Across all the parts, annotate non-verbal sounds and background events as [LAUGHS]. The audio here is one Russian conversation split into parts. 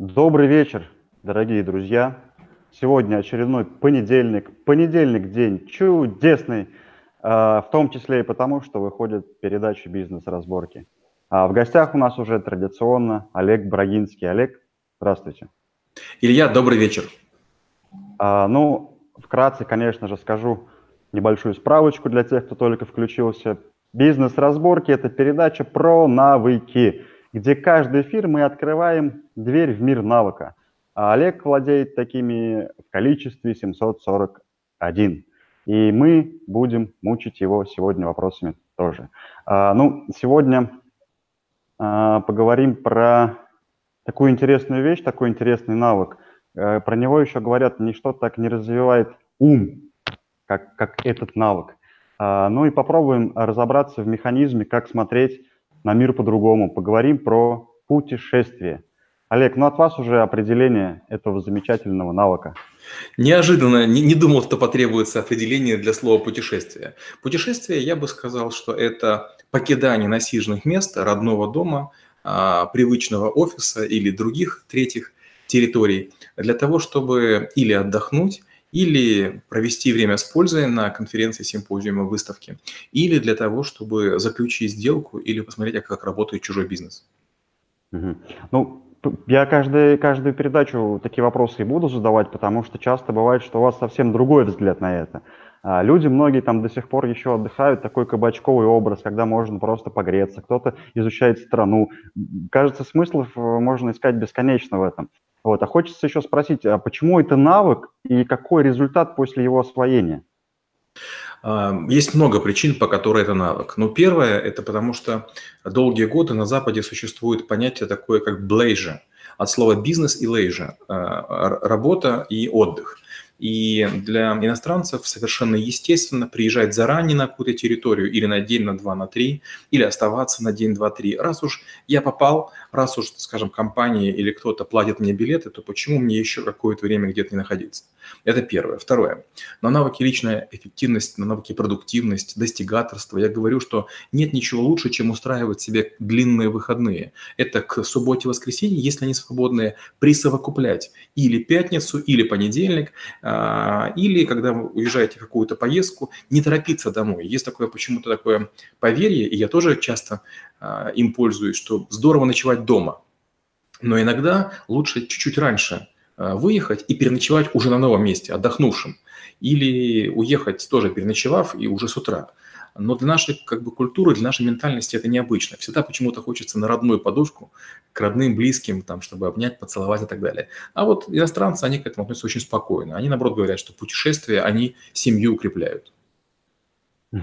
Добрый вечер, дорогие друзья. Сегодня очередной понедельник. Понедельник день чудесный, а, в том числе и потому, что выходит передача «Бизнес-разборки». А в гостях у нас уже традиционно Олег Брагинский. Олег, здравствуйте. Илья, добрый вечер. А, ну, вкратце, конечно же, скажу небольшую справочку для тех, кто только включился. «Бизнес-разборки» – это передача про навыки – где каждый эфир мы открываем дверь в мир навыка. А Олег владеет такими в количестве 741. И мы будем мучить его сегодня вопросами тоже. А, ну, сегодня а, поговорим про такую интересную вещь, такой интересный навык. А, про него еще говорят, ничто так не развивает ум, как, как этот навык. А, ну и попробуем разобраться в механизме, как смотреть на мир по-другому. Поговорим про путешествие. Олег, ну от вас уже определение этого замечательного навыка. Неожиданно, не, не думал, что потребуется определение для слова путешествие. Путешествие, я бы сказал, что это покидание насиженных мест, родного дома, а, привычного офиса или других третьих территорий для того, чтобы или отдохнуть, или провести время с пользой на конференции, симпозиуме, выставке, или для того, чтобы заключить сделку или посмотреть, как работает чужой бизнес. Угу. Ну, я каждый, каждую передачу такие вопросы и буду задавать, потому что часто бывает, что у вас совсем другой взгляд на это. А, люди, многие там до сих пор еще отдыхают, такой кабачковый образ, когда можно просто погреться, кто-то изучает страну. Кажется, смыслов э, можно искать бесконечно в этом. Вот. А хочется еще спросить, а почему это навык и какой результат после его освоения? А, есть много причин, по которой это навык. Но первое – это потому, что долгие годы на Западе существует понятие такое, как блейжа, от слова бизнес и лейжа, работа и отдых. И для иностранцев совершенно естественно приезжать заранее на какую-то территорию или на день, на два, на три, или оставаться на день, два, три. Раз уж я попал, раз уж, скажем, компания или кто-то платит мне билеты, то почему мне еще какое-то время где-то не находиться? Это первое. Второе. На навыки личная эффективность, на навыки продуктивность, достигаторство. Я говорю, что нет ничего лучше, чем устраивать себе длинные выходные. Это к субботе-воскресенье, если они свободные, присовокуплять или пятницу, или понедельник – или когда вы уезжаете в какую-то поездку, не торопиться домой. Есть такое почему-то такое поверье, и я тоже часто а, им пользуюсь, что здорово ночевать дома. Но иногда лучше чуть-чуть раньше а, выехать и переночевать уже на новом месте, отдохнувшим. Или уехать тоже переночевав и уже с утра. Но для нашей как бы, культуры, для нашей ментальности это необычно. Всегда почему-то хочется на родную подушку, к родным, близким, там, чтобы обнять, поцеловать и так далее. А вот иностранцы, они к этому относятся очень спокойно. Они, наоборот, говорят, что путешествия, они семью укрепляют. [LAUGHS]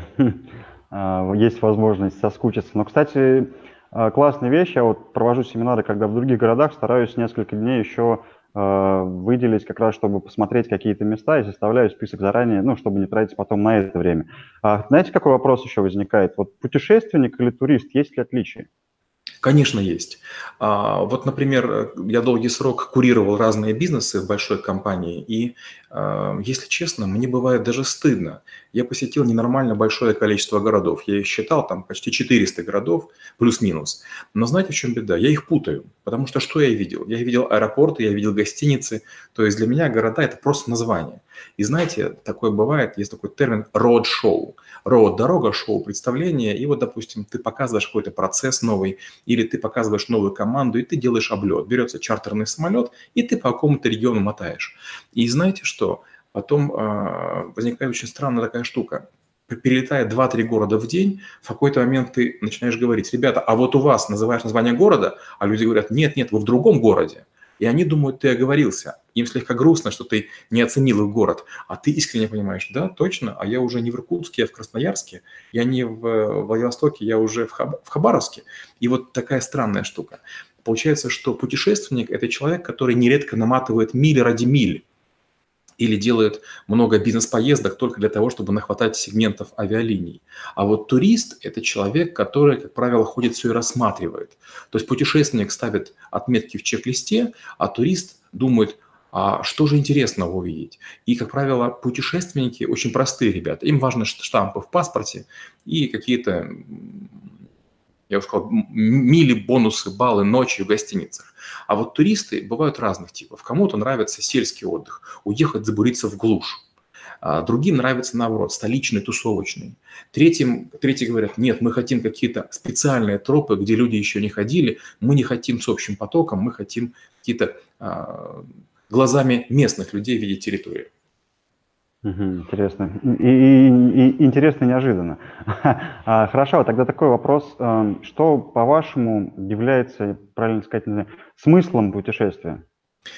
А, есть возможность соскучиться. Но, кстати, а, классная вещь. Я вот провожу семинары, когда в других городах стараюсь несколько дней еще выделить как раз, чтобы посмотреть какие-то места и составляю список заранее, ну, чтобы не тратить потом на это время. А знаете, какой вопрос еще возникает? Вот путешественник или турист, есть ли отличия? Конечно, есть. А, вот, например, я долгий срок курировал разные бизнесы в большой компании, и, если честно, мне бывает даже стыдно. Я посетил ненормально большое количество городов. Я их считал, там почти 400 городов, плюс-минус. Но знаете, в чем беда? Я их путаю. Потому что что я видел? Я видел аэропорты, я видел гостиницы. То есть для меня города – это просто название. И знаете, такое бывает, есть такой термин road show. Road – дорога, шоу – представление. И вот, допустим, ты показываешь какой-то процесс новый, или ты показываешь новую команду, и ты делаешь облет. Берется чартерный самолет, и ты по какому-то региону мотаешь. И знаете что? Потом э, возникает очень странная такая штука перелетая 2-3 города в день, в какой-то момент ты начинаешь говорить, ребята, а вот у вас называешь название города, а люди говорят, нет, нет, вы в другом городе. И они думают, ты оговорился. Им слегка грустно, что ты не оценил их город. А ты искренне понимаешь, да, точно, а я уже не в Иркутске, я в Красноярске, я не в Владивостоке, я уже в Хабаровске. И вот такая странная штука. Получается, что путешественник – это человек, который нередко наматывает мили ради миль или делает много бизнес-поездок только для того, чтобы нахватать сегментов авиалиний. А вот турист – это человек, который, как правило, ходит все и рассматривает. То есть путешественник ставит отметки в чек-листе, а турист думает, а что же интересного увидеть? И, как правило, путешественники очень простые ребята. Им важны штампы в паспорте и какие-то Я уже сказал, мили, бонусы, баллы, ночи в гостиницах. А вот туристы бывают разных типов. Кому-то нравится сельский отдых, уехать забуриться в глушь. А другим нравится, наоборот, столичный, тусовочный. Третьим, третьи говорят, нет, мы хотим какие-то специальные тропы, где люди еще не ходили, мы не хотим с общим потоком, мы хотим какие-то а, глазами местных людей видеть территорию. Интересно. И, и, и интересно неожиданно. [LAUGHS] А, хорошо, тогда такой вопрос. Эм, что, по-вашему, является, правильно сказать, знаю, смыслом путешествия?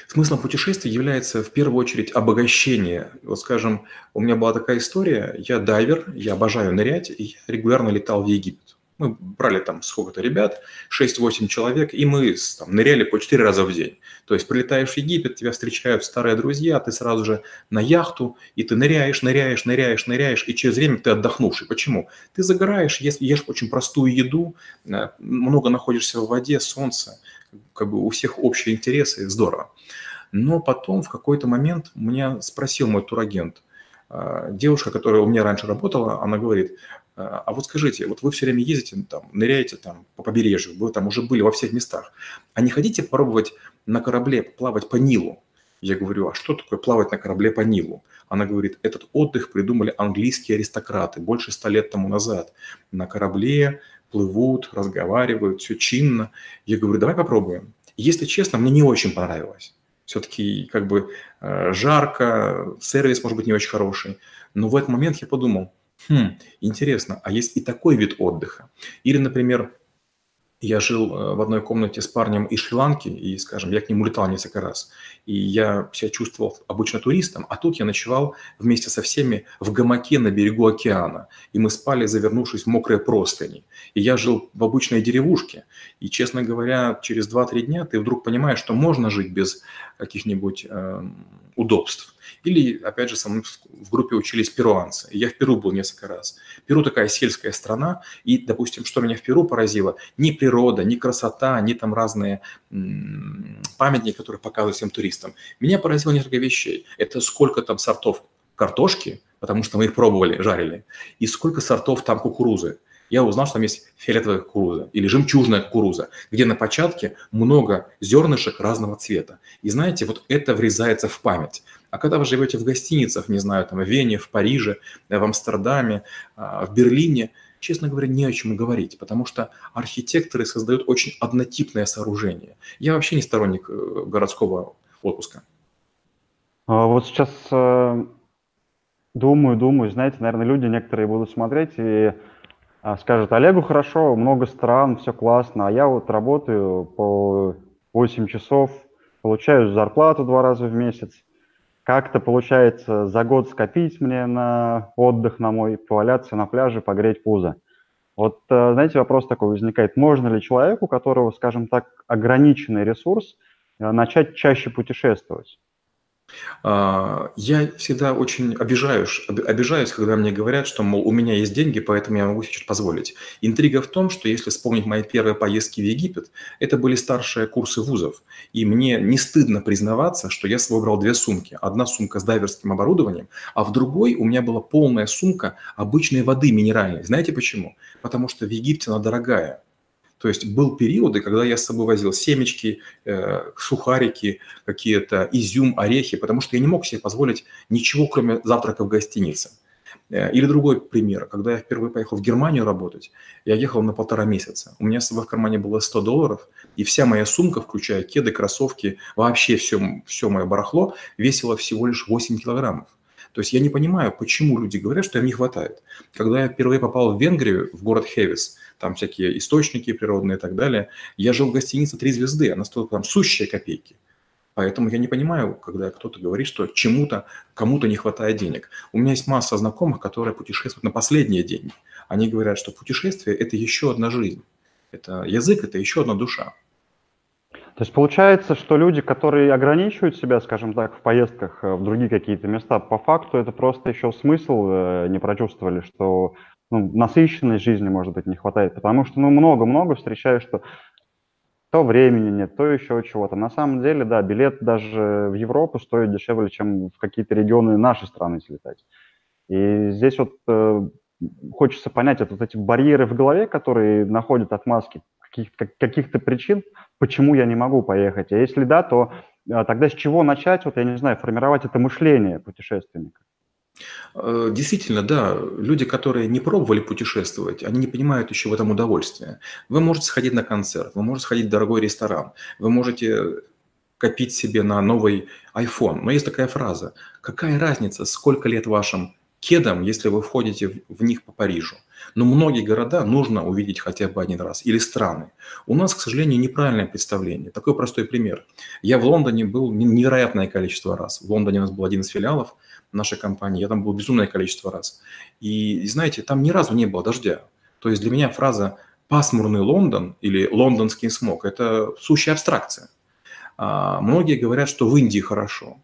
Смыслом путешествия является в первую очередь обогащение. Вот скажем, у меня была такая история, я дайвер, я обожаю нырять, и я регулярно летал в Египет. Мы брали там сколько-то ребят, 6-8 человек, и мы там, ныряли по 4 раза в день. То есть прилетаешь в Египет, тебя встречают старые друзья, ты сразу же на яхту, и ты ныряешь, ныряешь, ныряешь, ныряешь, и через время ты отдохнувший. Почему? Ты загораешь, ешь, ешь очень простую еду, э, много находишься в воде, солнце, как бы у всех общие интересы, здорово. Но потом в какой-то момент меня спросил мой турагент, э, девушка, которая у меня раньше работала, она говорит, а вот скажите, вот вы все время ездите, там, ныряете там по побережью, вы там уже были во всех местах, а не хотите попробовать на корабле плавать по Нилу? Я говорю, а что такое плавать на корабле по Нилу? Она говорит, этот отдых придумали английские аристократы больше ста лет тому назад. На корабле плывут, разговаривают, все чинно. Я говорю, давай попробуем. Если честно, мне не очень понравилось. Все-таки как бы э, жарко, сервис может быть не очень хороший. Но в этот момент я подумал, Хм, интересно, а есть и такой вид отдыха? Или, например, я жил э, в одной комнате с парнем из Шри-Ланки, и, скажем, я к нему летал несколько раз, и я себя чувствовал обычно туристом, а тут я ночевал вместе со всеми в гамаке на берегу океана, и мы спали, завернувшись в мокрые простыни. И я жил в обычной деревушке, и, честно говоря, через 2-3 дня ты вдруг понимаешь, что можно жить без каких-нибудь э, удобств. Или, опять же, со мной в группе учились перуанцы. Я в Перу был несколько раз. Перу такая сельская страна, и, допустим, что меня в Перу поразило, ни природа, ни красота, ни там разные памятники, которые показывают всем туристам. Меня поразило несколько вещей. Это сколько там сортов картошки, потому что мы их пробовали, жарили, и сколько сортов там кукурузы я узнал, что там есть фиолетовая кукуруза или жемчужная кукуруза, где на початке много зернышек разного цвета. И знаете, вот это врезается в память. А когда вы живете в гостиницах, не знаю, там в Вене, в Париже, э, в Амстердаме, а, в Берлине, честно говоря, не о чем говорить, потому что архитекторы создают очень однотипное сооружение. Я вообще не сторонник э, городского отпуска. А вот сейчас э, думаю, думаю, знаете, наверное, люди некоторые будут смотреть и скажет, Олегу хорошо, много стран, все классно, а я вот работаю по 8 часов, получаю зарплату два раза в месяц. Как-то получается за год скопить мне на отдых на мой, поваляться на пляже, погреть пузо. Вот, э, знаете, вопрос такой возникает. Можно ли человеку, у которого, скажем так, ограниченный ресурс, э, начать чаще путешествовать? А, я всегда очень обижаюсь, обижаюсь, когда мне говорят, что, мол, у меня есть деньги, поэтому я могу себе что-то позволить. Интрига в том, что если вспомнить мои первые поездки в Египет, это были старшие курсы вузов. И мне не стыдно признаваться, что я с собой брал две сумки. Одна сумка с дайверским оборудованием, а в другой у меня была полная сумка обычной воды минеральной. Знаете почему? Потому что в Египте она дорогая. То есть был периоды, когда я с собой возил семечки, э, сухарики, какие-то изюм, орехи, потому что я не мог себе позволить ничего, кроме завтрака в гостинице. Э, или другой пример. Когда я впервые поехал в Германию работать, я ехал на полтора месяца. У меня с собой в кармане было 100 долларов, и вся моя сумка, включая кеды, кроссовки, вообще все, все мое барахло, весила всего лишь 8 килограммов. То есть я не понимаю, почему люди говорят, что им не хватает. Когда я впервые попал в Венгрию, в город Хевис, там всякие источники природные и так далее, я жил в гостинице «Три звезды», она стоила там сущие копейки. Поэтому я не понимаю, когда кто-то говорит, что чему-то, кому-то не хватает денег. У меня есть масса знакомых, которые путешествуют на последние деньги. Они говорят, что путешествие – это еще одна жизнь. Это язык – это еще одна душа. То есть получается, что люди, которые ограничивают себя, скажем так, в поездках э, в другие какие-то места, по факту это просто еще смысл э, не прочувствовали, что ну, насыщенность жизни, может быть, не хватает. Потому что ну, много-много встречаю, что то времени нет, то еще чего-то. На самом деле, да, билет даже в Европу стоит дешевле, чем в какие-то регионы нашей страны слетать. И здесь вот э, хочется понять, это вот эти барьеры в голове, которые находят отмазки каких-то каких причин, почему я не могу поехать. А если да, то а, тогда с чего начать, вот я не знаю, формировать это мышление путешественника? Э, действительно, да, люди, которые не пробовали путешествовать, они не понимают еще в этом удовольствия. Вы можете сходить на концерт, вы можете сходить в дорогой ресторан, вы можете копить себе на новый iPhone. Но есть такая фраза, какая разница, сколько лет вашим кедам, если вы входите в них по Парижу. Но многие города нужно увидеть хотя бы один раз, или страны. У нас, к сожалению, неправильное представление. Такой простой пример. Я в Лондоне был невероятное количество раз. В Лондоне у нас был один из филиалов нашей компании, я там был безумное количество раз. И, знаете, там ни разу не было дождя. То есть для меня фраза «пасмурный Лондон» или «лондонский смог» – это сущая абстракция. А, многие говорят, что в Индии хорошо.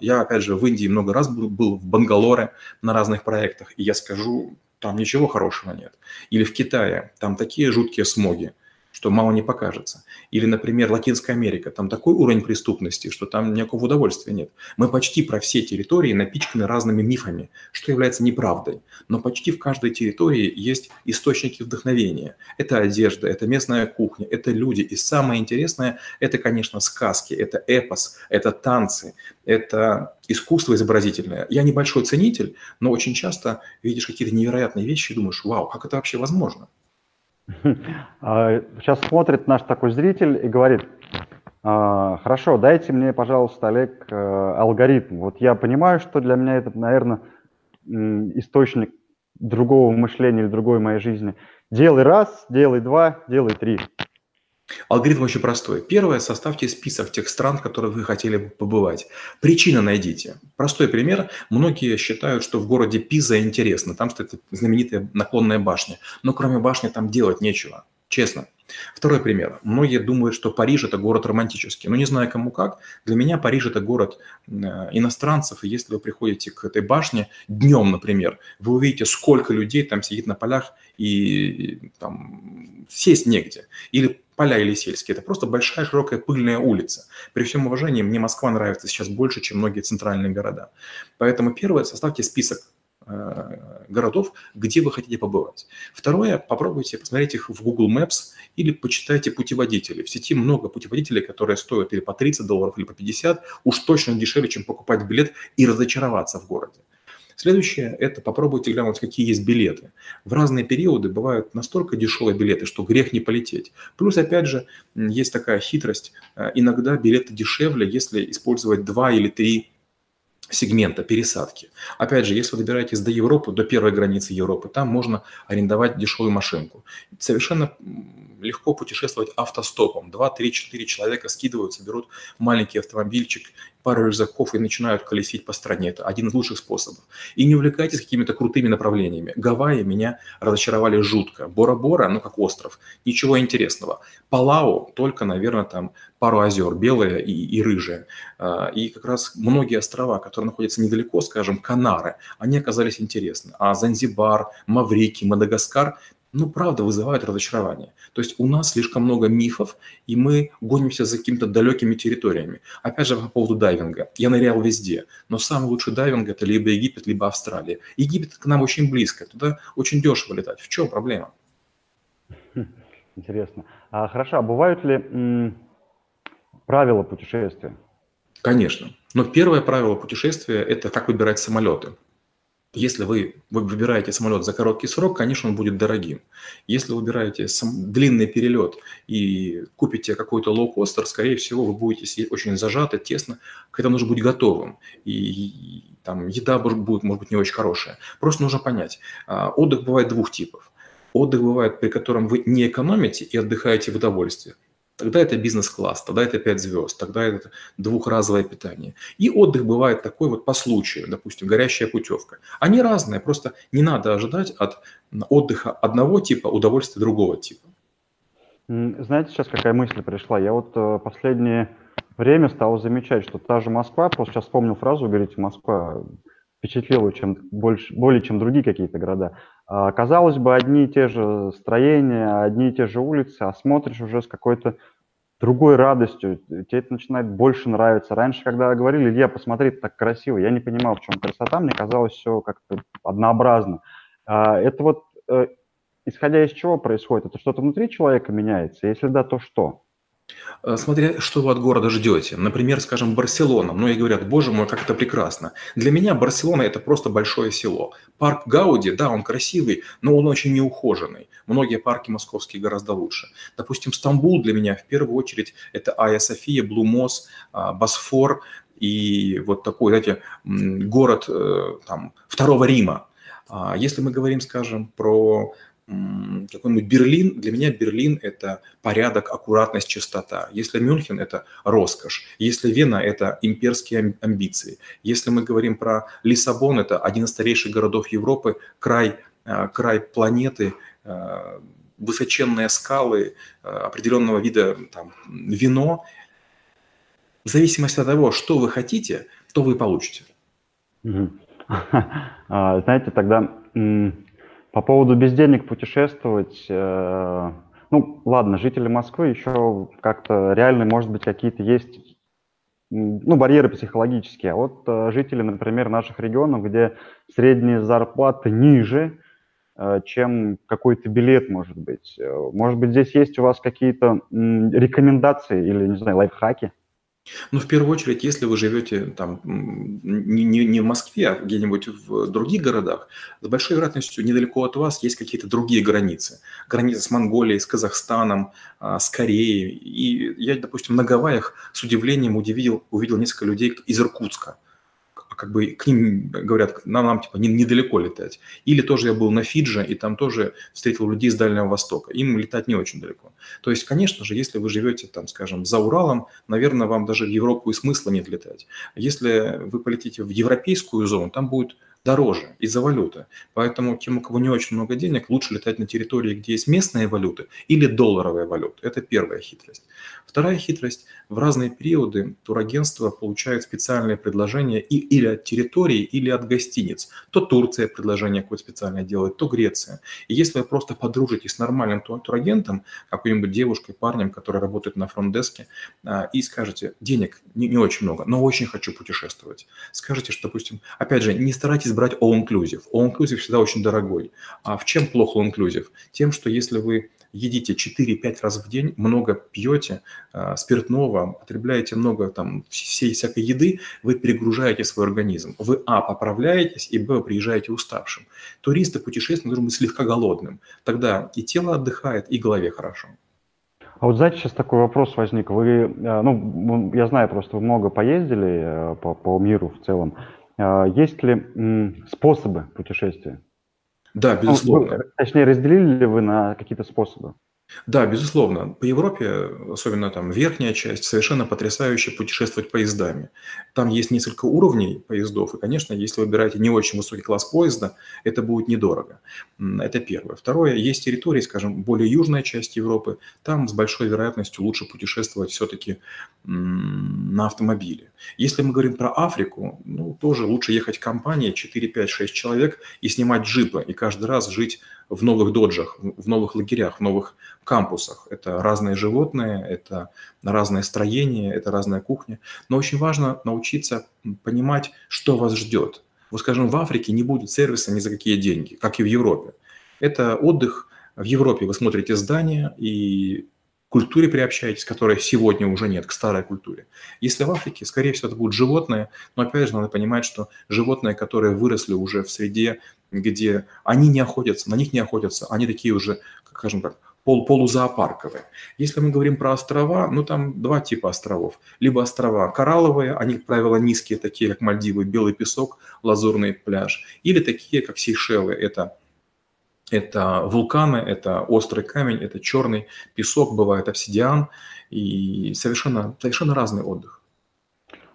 Я, опять же, в Индии много раз был, в Бангалоре на разных проектах, и я скажу, там ничего хорошего нет. Или в Китае, там такие жуткие смоги что мало не покажется. Или, например, Латинская Америка, там такой уровень преступности, что там никакого удовольствия нет. Мы почти про все территории напичканы разными мифами, что является неправдой. Но почти в каждой территории есть источники вдохновения. Это одежда, это местная кухня, это люди. И самое интересное, это, конечно, сказки, это эпос, это танцы, это искусство изобразительное. Я небольшой ценитель, но очень часто видишь какие-то невероятные вещи и думаешь, вау, как это вообще возможно? [LAUGHS] Сейчас смотрит наш такой зритель и говорит, «А, хорошо, дайте мне, пожалуйста, Олег, э, алгоритм. Вот я понимаю, что для меня это, наверное, источник другого мышления или другой моей жизни. Делай раз, делай два, делай три. Алгоритм очень простой. Первое, составьте список тех стран, в которых вы хотели бы побывать. Причины найдите. Простой пример. Многие считают, что в городе Пиза интересно. Там стоит знаменитая наклонная башня. Но кроме башни там делать нечего. Честно. Второй пример. Многие думают, что Париж – это город романтический. Но не знаю, кому как. Для меня Париж – это город э, иностранцев. И если вы приходите к этой башне днем, например, вы увидите, сколько людей там сидит на полях и там сесть негде. Или поля Елисейские. Это просто большая широкая пыльная улица. При всем уважении, мне Москва нравится сейчас больше, чем многие центральные города. Поэтому первое, составьте список э, городов, где вы хотите побывать. Второе, попробуйте посмотреть их в Google Maps или почитайте путеводители. В сети много путеводителей, которые стоят или по 30 долларов, или по 50, уж точно дешевле, чем покупать билет и разочароваться в городе. Следующее – это попробуйте глянуть, какие есть билеты. В разные периоды бывают настолько дешевые билеты, что грех не полететь. Плюс, опять же, есть такая хитрость. Э, иногда билеты дешевле, если использовать два или три сегмента пересадки. Опять же, если вы добираетесь до Европы, до первой границы Европы, там можно арендовать дешевую машинку. Совершенно легко путешествовать автостопом. Два, три, четыре человека скидываются, берут маленький автомобильчик, пару рюкзаков и начинают колесить по стране. Это один из лучших способов. И не увлекайтесь какими-то крутыми направлениями. Гавайи меня разочаровали жутко. Бора-Бора, ну как остров, ничего интересного. Палау только, наверное, там пару озер, белые и, и рыжие. А, и как раз многие острова, которые находятся недалеко, скажем, Канары, они оказались интересны. А Занзибар, Маврикий, Мадагаскар ну, правда, вызывают разочарование. То есть у нас слишком много мифов, и мы гонимся за какими-то далекими территориями. Опять же, по поводу дайвинга. Я нырял везде, но самый лучший дайвинг – это либо Египет, либо Австралия. Египет к нам очень близко, туда очень дешево летать. В чем проблема? [LAUGHS] Интересно. А, хорошо, а бывают ли м, правила путешествия? Конечно. Но первое правило путешествия – это как выбирать самолеты. Если вы, вы выбираете самолет за короткий срок, конечно, он будет дорогим. Если вы выбираете длинный перелет и купите какой-то лоукостер, скорее всего, вы будете сидеть очень зажато, тесно, к этому нужно быть готовым. И, и там еда будет, может быть, не очень хорошая. Просто нужно понять, а, отдых бывает двух типов. Отдых бывает, при котором вы не экономите и отдыхаете в удовольствие тогда это бизнес-класс, тогда это 5 звезд, тогда это двухразовое питание. И отдых бывает такой вот по случаю, допустим, горящая путевка. Они разные, просто не надо ожидать от отдыха одного типа удовольствия другого типа. Знаете, сейчас какая мысль пришла? Я вот э, последнее время стал замечать, что та же Москва, просто сейчас вспомнил фразу, говорите, Москва впечатлила чем больше, более чем другие какие-то города. А, казалось бы, одни и те же строения, одни и те же улицы, а смотришь уже с какой-то другой радостью, тебе это начинает больше нравиться. Раньше, когда говорили, Илья, посмотри, так красиво, я не понимал, в чем красота, мне казалось все как-то однообразно. А это вот э, исходя из чего происходит? Это что-то внутри человека меняется? Если да, то что? Э, смотря что вы от города ждете. Например, скажем, Барселона. Многие говорят, боже мой, как это прекрасно. Для меня Барселона – это просто большое село. Парк Гауди, да, он красивый, но он очень неухоженный. Многие парки московские гораздо лучше. Допустим, Стамбул для меня в первую очередь – это Айя София, Блумос, а, Босфор и вот такой, знаете, город э, там, Второго Рима. А если мы говорим, скажем, про какой-нибудь Берлин, для меня Берлин – это порядок, аккуратность, чистота. Если Мюнхен – это роскошь. Если Вена – это имперские амбиции. Если мы говорим про Лиссабон, это один из старейших городов Европы, край, а, край планеты, а, высоченные скалы, а, определенного вида там, вино. В зависимости от того, что вы хотите, то вы получите. [LAUGHS] Знаете, тогда по поводу без денег путешествовать, э, ну, ладно, жители Москвы еще как-то реально, может быть, какие-то есть, ну, барьеры психологические. А вот э, жители, например, наших регионов, где средние зарплаты ниже, э, чем какой-то билет, может быть. Э, может быть, здесь есть у вас какие-то рекомендации или, не знаю, лайфхаки? Ну, в первую очередь, если вы живете там не, не, не в Москве, а где-нибудь в других городах, с большой вероятностью недалеко от вас есть какие-то другие границы. Границы с Монголией, с Казахстаном, а, с Кореей. И я, допустим, на Гавайях с удивлением удивил, увидел несколько людей из Иркутска – как бы к ним говорят, нам, нам типа недалеко летать. Или тоже я был на Фиджи, и там тоже встретил людей с Дальнего Востока. Им летать не очень далеко. То есть, конечно же, если вы живете там, скажем, за Уралом, наверное, вам даже в Европу и смысла нет летать. Если вы полетите в европейскую зону, там будет дороже из-за валюты. Поэтому тем, у кого не очень много денег, лучше летать на территории, где есть местные валюты или долларовая валюта. Это первая хитрость. Вторая хитрость. В разные периоды турагентства получают специальные предложения и, или от территории, или от гостиниц. То Турция предложение какое-то специальное делает, то Греция. И если вы просто подружитесь с нормальным турагентом, какой-нибудь девушкой, парнем, который работает на фронт-деске, а, и скажете, денег не, не очень много, но очень хочу путешествовать. Скажете, что, допустим, опять же, не старайтесь брать all-inclusive. All-inclusive всегда очень дорогой. А в чем плохо all-inclusive? Тем, что если вы едите 4-5 раз в день, много пьете э, спиртного, потребляете много там всей всякой еды, вы перегружаете свой организм. Вы, а, поправляетесь, и, б, приезжаете уставшим. Турист и путешественник быть слегка голодным. Тогда и тело отдыхает, и голове хорошо. А вот знаете, сейчас такой вопрос возник. Вы, э, ну, я знаю, просто вы много поездили э, по, по миру в целом. Э, есть ли способы путешествия? Да, ну, безусловно. Вы, точнее, разделили ли вы на какие-то способы? Да, безусловно. По Европе, особенно там верхняя часть, совершенно потрясающе путешествовать поездами. Там есть несколько уровней поездов, и, конечно, если вы выбираете не очень высокий класс поезда, это будет недорого. Это первое. Второе, есть территории, скажем, более южная часть Европы, там с большой вероятностью лучше путешествовать все-таки на автомобиле. Если мы говорим про Африку, ну, тоже лучше ехать в компании 4, 5, 6 человек и снимать джипы, и каждый раз жить в новых доджах, в новых лагерях, в новых кампусах. Это разные животные, это разное строение, это разная кухня. Но очень важно научиться понимать, что вас ждет. Вот, скажем, в Африке не будет сервиса ни за какие деньги, как и в Европе. Это отдых. В Европе вы смотрите здания и культуре приобщаетесь, которой сегодня уже нет, к старой культуре. Если в Африке, скорее всего, это будут животные, но опять же надо понимать, что животные, которые выросли уже в среде, где они не охотятся, на них не охотятся, они такие уже, скажем так, пол, полузоопарковые. Если мы говорим про острова, ну там два типа островов. Либо острова коралловые, они, как правило, низкие, такие как Мальдивы, белый песок, лазурный пляж. Или такие, как Сейшелы, это это вулканы, это острый камень, это черный песок, бывает обсидиан и совершенно, совершенно разный отдых.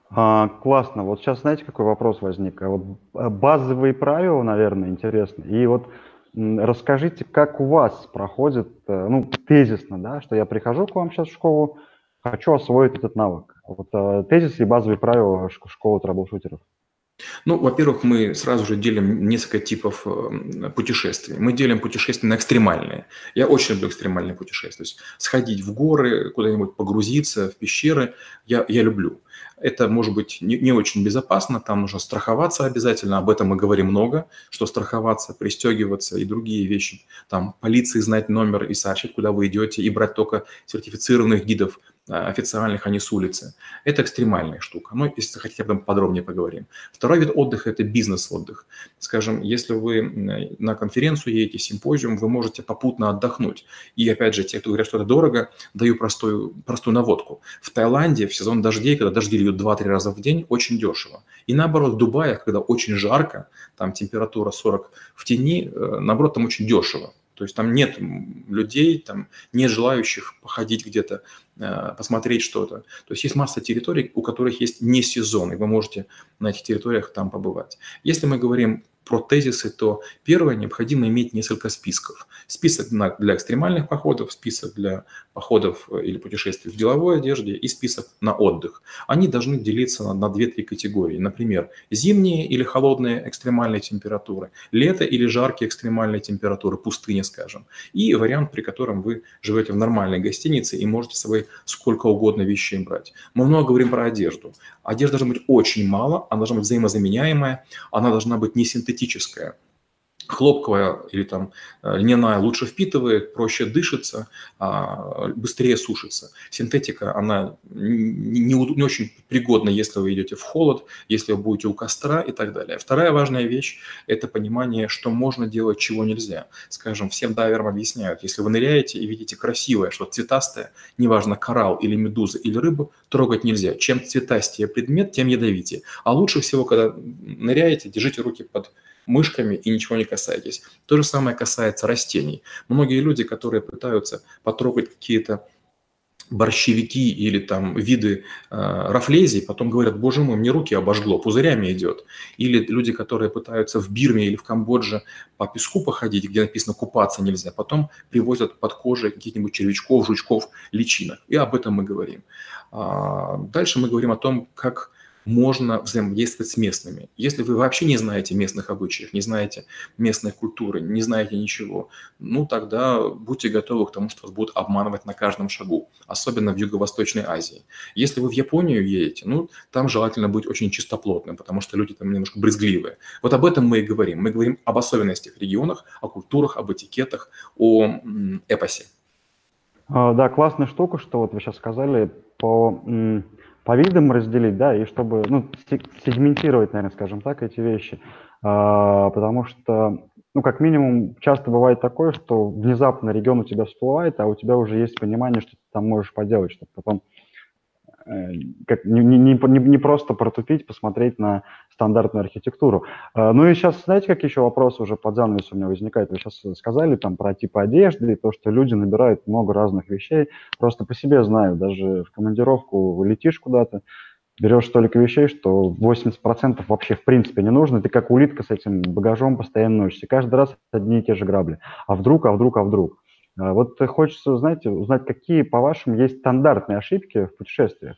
А, классно. Вот сейчас знаете, какой вопрос возник? А вот базовые правила, наверное, интересны. И вот расскажите, как у вас проходит, э, ну, тезисно, да, что я прихожу к вам сейчас в школу, хочу освоить этот навык. Вот э, тезис и базовые правила школы трэблшутеров. Ну, во-первых, мы сразу же делим несколько типов э, путешествий. Мы делим путешествия на экстремальные. Я очень люблю экстремальные путешествия. То есть сходить в горы, куда-нибудь погрузиться, в пещеры, я, я люблю. Это может быть не, не очень безопасно, там нужно страховаться обязательно, об этом мы говорим много, что страховаться, пристегиваться и другие вещи. Там полиции знать номер и сообщить, куда вы идете, и брать только сертифицированных гидов официальных, а не с улицы. Это экстремальная штука. Но если хотите, об этом подробнее поговорим. Второй вид отдыха – это бизнес-отдых. Скажем, если вы на конференцию едете, симпозиум, вы можете попутно отдохнуть. И опять же, те, кто говорят, что это дорого, даю простую, простую наводку. В Таиланде в сезон дождей, когда дожди льют 2-3 раза в день, очень дешево. И наоборот, в Дубае, когда очень жарко, там температура 40 в тени, э, наоборот, там очень дешево. То есть там нет людей, там нет желающих походить где-то, э, посмотреть что-то. То есть есть масса территорий, у которых есть не сезон, и вы можете на этих территориях там побывать. Если мы говорим про тезисы, то первое, необходимо иметь несколько списков. Список для экстремальных походов, список для походов э, или путешествий в деловой одежде и список на отдых. Они должны делиться на, на 2-3 категории. Например, зимние или холодные экстремальные температуры, лето или жаркие экстремальные температуры, пустыня, скажем. И вариант, при котором вы живете в нормальной гостинице и можете с собой сколько угодно вещей брать. Мы много говорим про одежду. Одежда должна быть очень мало, она должна быть взаимозаменяемая, она должна быть не синтетическая хлопковая или там э, льняная лучше впитывает, проще дышится, а быстрее сушится. Синтетика, она не, не очень пригодна, если вы идете в холод, если вы будете у костра и так далее. Вторая важная вещь – это понимание, что можно делать, чего нельзя. Скажем, всем дайверам объясняют, если вы ныряете и видите красивое, что цветастое, неважно, коралл или медуза или рыбу, трогать нельзя. Чем цветастее предмет, тем ядовитее. А лучше всего, когда ныряете, держите руки под мышками и ничего не касаетесь. То же самое касается растений. Многие люди, которые пытаются потрогать какие-то борщевики или там виды э, рафлезий, потом говорят, боже мой, мне руки обожгло, пузырями идет. Или люди, которые пытаются в Бирме или в Камбодже по песку походить, где написано купаться нельзя, потом привозят под кожей каких-нибудь червячков, жучков, личинок. И об этом мы говорим. А дальше мы говорим о том, как можно взаимодействовать с местными. Если вы вообще не знаете местных обычаев, не знаете местной культуры, не знаете ничего, ну тогда будьте готовы к тому, что вас будут обманывать на каждом шагу, особенно в Юго-Восточной Азии. Если вы в Японию едете, ну там желательно быть очень чистоплотным, потому что люди там немножко брезгливые. Вот об этом мы и говорим. Мы говорим об особенностях регионах, о культурах, об этикетах, о эпосе. А, да, классная штука, что вот вы сейчас сказали по по видам разделить, да, и чтобы, ну, сегментировать, наверное, скажем так, эти вещи. А, потому что, ну, как минимум, часто бывает такое, что внезапно регион у тебя всплывает, а у тебя уже есть понимание, что ты там можешь поделать, чтобы потом как, не, не, не, не просто протупить, посмотреть на стандартную архитектуру. Э, ну и сейчас, знаете, как еще вопрос уже под занавес у меня возникает? Вы сейчас сказали там про типы одежды, и то, что люди набирают много разных вещей. Просто по себе знаю, даже в командировку летишь куда-то, берешь столько вещей, что 80% вообще в принципе не нужно. Ты как улитка с этим багажом постоянно носишься. Каждый раз одни и те же грабли. А вдруг, а вдруг, а вдруг? А вот хочется, знаете, узнать, какие, по-вашему, есть стандартные ошибки в путешествиях?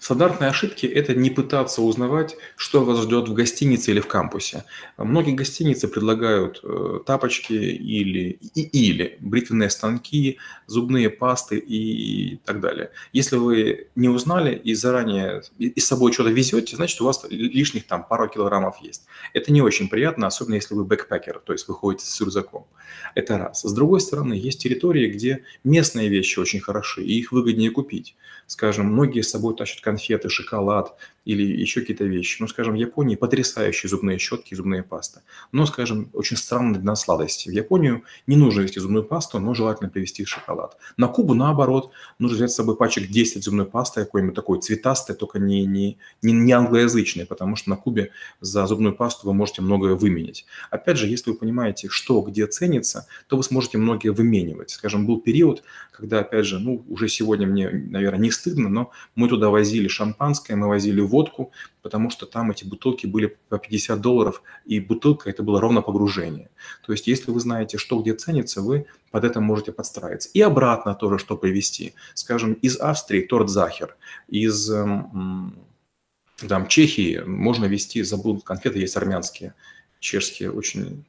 Стандартные ошибки – это не пытаться узнавать, что вас ждет в гостинице или в кампусе. Многие гостиницы предлагают э, тапочки или, и, или бритвенные станки, зубные пасты и так далее. Если вы не узнали и заранее и с собой что-то везете, значит, у вас лишних там пару килограммов есть. Это не очень приятно, особенно если вы бэкпекер, то есть вы ходите с рюкзаком. Это раз. С другой стороны, есть территории, где местные вещи очень хороши, и их выгоднее купить. Скажем, многие с собой тащат конфеты, шоколад или еще какие-то вещи. Ну, скажем, в Японии потрясающие зубные щетки и зубные пасты. Но, скажем, очень странные для сладости. В Японию не нужно везти зубную пасту, но желательно привезти шоколад. На Кубу, наоборот, нужно взять с собой пачек 10 зубной пасты, какой-нибудь такой цветастой, только не, не, не, не англоязычной, потому что на Кубе за зубную пасту вы можете многое выменять. Опять же, если вы понимаете, что где ценится, то вы сможете многое выменивать. Скажем, был период, когда, опять же, ну, уже сегодня мне, наверное, не стыдно, но мы туда возили шампанское, мы возили водку, потому что там эти бутылки были по 50 долларов, и бутылка это было ровно погружение. То есть если вы знаете, что где ценится, вы под это можете подстраиваться. И обратно тоже, что привезти. Скажем, из Австрии торт Захер, из Там Чехии можно вести, забыл, конфеты есть армянские, чешские, очень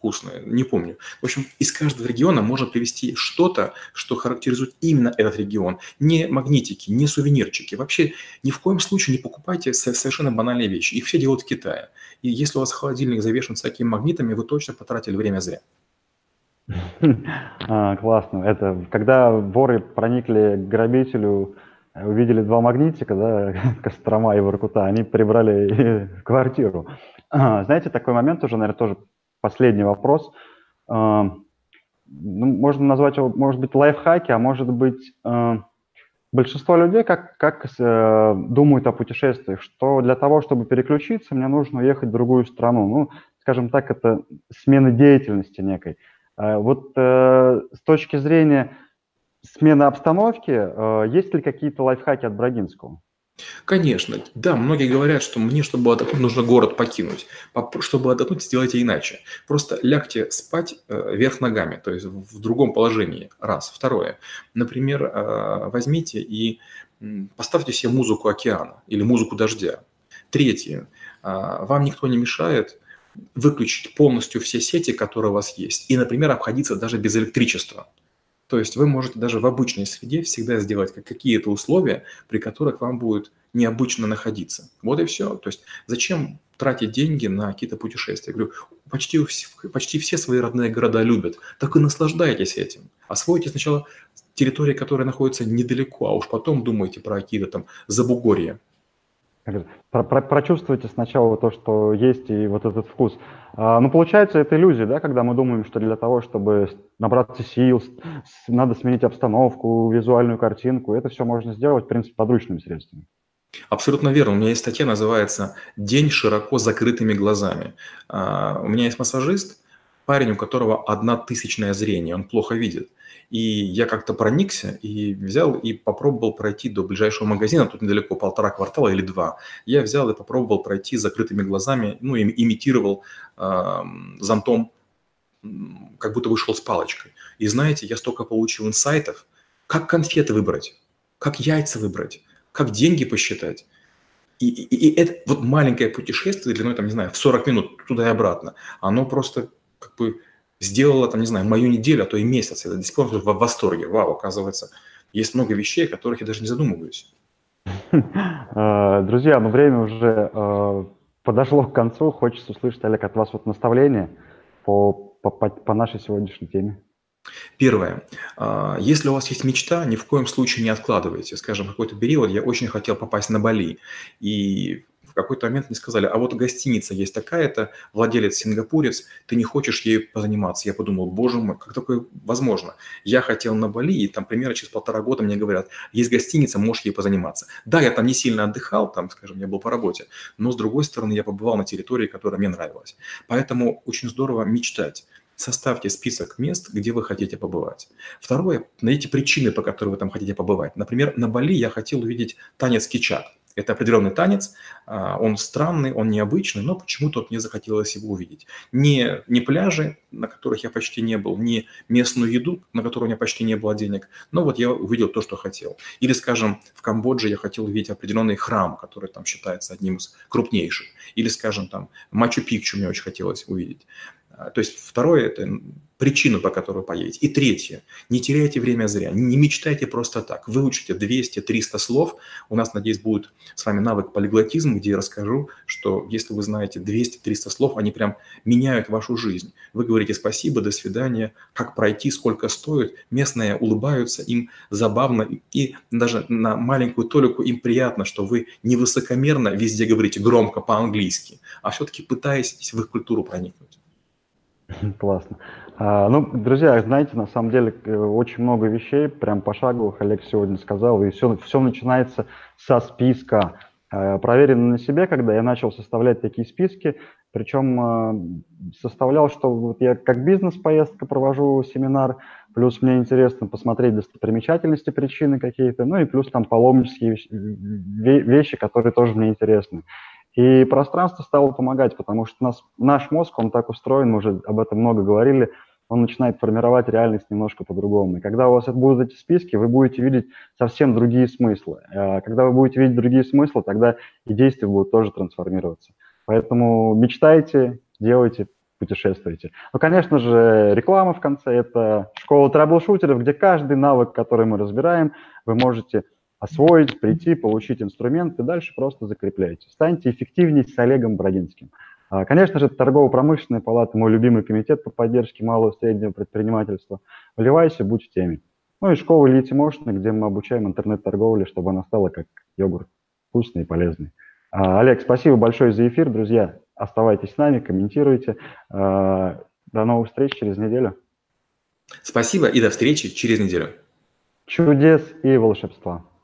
вкусные, не помню. В общем, из каждого региона можно привести что-то, что характеризует именно этот регион. Не магнитики, не сувенирчики. Вообще ни в коем случае не покупайте совершенно банальные вещи. Их все делают в Китае. И если у вас холодильник завешен всякими магнитами, вы точно потратили время зря. [LAUGHS] А, классно. Это когда воры проникли к грабителю, увидели два магнитика, да, [LAUGHS] Кострома и Воркута, они прибрали [LAUGHS] квартиру. [CLEARS THROAT] Знаете, такой момент уже, наверное, тоже последний вопрос. А, ну, можно назвать его, может быть, лайфхаки, а может быть, а, большинство людей как, как э, думают о путешествиях, что для того, чтобы переключиться, мне нужно уехать в другую страну. Ну, скажем так, это смена деятельности некой. Вот э, с точки зрения смены обстановки, э, есть ли какие-то лайфхаки от Брагинского? Конечно. Да, многие говорят, что мне, чтобы отдохнуть, нужно город покинуть. Чтобы отдохнуть, сделайте иначе. Просто лягте спать э, вверх ногами, то есть в другом положении. Раз. Второе. Например, э, возьмите и поставьте себе музыку океана или музыку дождя. Третье. Э, вам никто не мешает выключить полностью все сети, которые у вас есть, и, например, обходиться даже без электричества. То есть вы можете даже в обычной среде всегда сделать какие-то условия, при которых вам будет необычно находиться. Вот и все. То есть зачем тратить деньги на какие-то путешествия? Я говорю, почти, почти все свои родные города любят. Так и наслаждайтесь этим. Освойте сначала территории, которые находятся недалеко, а уж потом думайте про какие-то там забугорья. Про, про, прочувствуйте сначала то, что есть, и вот этот вкус. А, ну, получается, это иллюзия, да, когда мы думаем, что для того, чтобы набраться сил, надо сменить обстановку, визуальную картинку. Это все можно сделать, в принципе, подручными средствами. Абсолютно верно. У меня есть статья, называется «День широко закрытыми глазами». А, у меня есть массажист, парень, у которого одна тысячное зрение, он плохо видит. И я как-то проникся и взял и попробовал пройти до ближайшего магазина, тут недалеко полтора квартала или два. Я взял и попробовал пройти с закрытыми глазами, ну, имитировал э, зонтом, как будто вышел с палочкой. И знаете, я столько получил инсайтов, как конфеты выбрать, как яйца выбрать, как деньги посчитать. И, и, и это вот маленькое путешествие длиной, там, не знаю, в 40 минут туда и обратно, оно просто как бы сделала, там, не знаю, мою неделю, а то и месяц. Я до сих пор в восторге. Вау, оказывается, есть много вещей, о которых я даже не задумываюсь. [LAUGHS] Э, друзья, ну время уже э, подошло к концу. Хочется услышать, Олег, от вас вот наставление по, по, по нашей сегодняшней теме. Первое. Э, если у вас есть мечта, ни в коем случае не откладывайте. Скажем, какой-то период я очень хотел попасть на Бали. И в какой-то момент мне сказали, а вот гостиница есть такая-то, владелец сингапурец, ты не хочешь ею позаниматься. Я подумал, боже мой, как такое возможно? Я хотел на Бали, и там примерно через полтора года мне говорят, есть гостиница, можешь ей позаниматься. Да, я там не сильно отдыхал, там, скажем, я был по работе, но с другой стороны я побывал на территории, которая мне нравилась. Поэтому очень здорово мечтать составьте список мест, где вы хотите побывать. Второе, найдите причины, по которым вы там хотите побывать. Например, на Бали я хотел увидеть танец кичак. Это определенный танец, а, он странный, он необычный, но почему-то мне захотелось его увидеть. Не, не пляжи, на которых я почти не был, не местную еду, на которую у меня почти не было денег, но вот я увидел то, что хотел. Или, скажем, в Камбодже я хотел увидеть определенный храм, который там считается одним из крупнейших. Или, скажем, там Мачу-Пикчу мне очень хотелось увидеть. А, то есть второе – это причину, по которой поедете. И третье – не теряйте время зря, не мечтайте просто так. Выучите 200-300 слов. У нас, надеюсь, будет с вами навык полиглотизм, где я расскажу, что если вы знаете 200-300 слов, они прям меняют вашу жизнь. Вы говорите спасибо, до свидания, как пройти, сколько стоит. Местные улыбаются, им забавно. И даже на маленькую толику им приятно, что вы не высокомерно везде говорите громко по-английски, а все-таки пытаетесь в их культуру проникнуть. [LAUGHS] Классно. А, ну, друзья, знаете, на самом деле э, очень много вещей, прям пошаговых Олег сегодня сказал, и все, все начинается со списка. А, проверено на себе, когда я начал составлять такие списки, причем а, составлял, что вот я как бизнес-поездка провожу семинар, плюс мне интересно посмотреть достопримечательности, причины какие-то, ну и плюс там паломнические вещи, которые тоже мне интересны. И пространство стало помогать, потому что нас, наш мозг, он так устроен, мы уже об этом много говорили, он начинает формировать реальность немножко по-другому. И когда у вас будут эти списки, вы будете видеть совсем другие смыслы. А когда вы будете видеть другие смыслы, тогда и действия будут тоже трансформироваться. Поэтому мечтайте, делайте, путешествуйте. Ну, конечно же, реклама в конце – это школа трэблшутеров, где каждый навык, который мы разбираем, вы можете освоить, прийти, получить инструмент и дальше просто закрепляйте. Станьте эффективнее с Олегом Бродинским. А, конечно же, торгово-промышленная палата, мой любимый комитет по поддержке малого и среднего предпринимательства. Вливайся, будь в теме. Ну и школа Motion, где мы обучаем интернет-торговле, чтобы она стала как йогурт, вкусный и полезный. А, Олег, спасибо большое за эфир, друзья. Оставайтесь с нами, комментируйте. А, до новых встреч через неделю. Спасибо и до встречи через неделю. Чудес и волшебства.